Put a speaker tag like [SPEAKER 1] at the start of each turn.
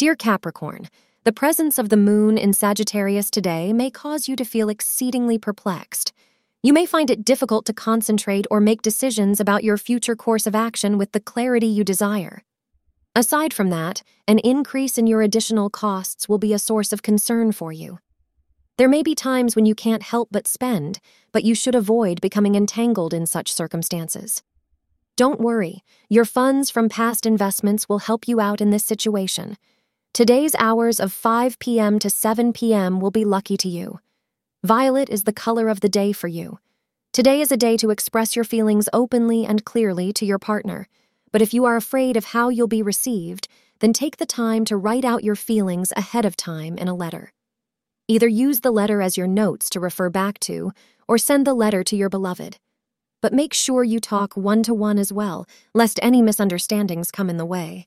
[SPEAKER 1] Dear Capricorn, the presence of the moon in Sagittarius today may cause you to feel exceedingly perplexed. You may find it difficult to concentrate or make decisions about your future course of action with the clarity you desire. Aside from that, an increase in your additional costs will be a source of concern for you. There may be times when you can't help but spend, but you should avoid becoming entangled in such circumstances. Don't worry, your funds from past investments will help you out in this situation. Today's hours of 5 p.m. to 7 p.m. will be lucky to you. Violet is the color of the day for you. Today is a day to express your feelings openly and clearly to your partner. But if you are afraid of how you'll be received, then take the time to write out your feelings ahead of time in a letter. Either use the letter as your notes to refer back to, or send the letter to your beloved. But make sure you talk one to one as well, lest any misunderstandings come in the way.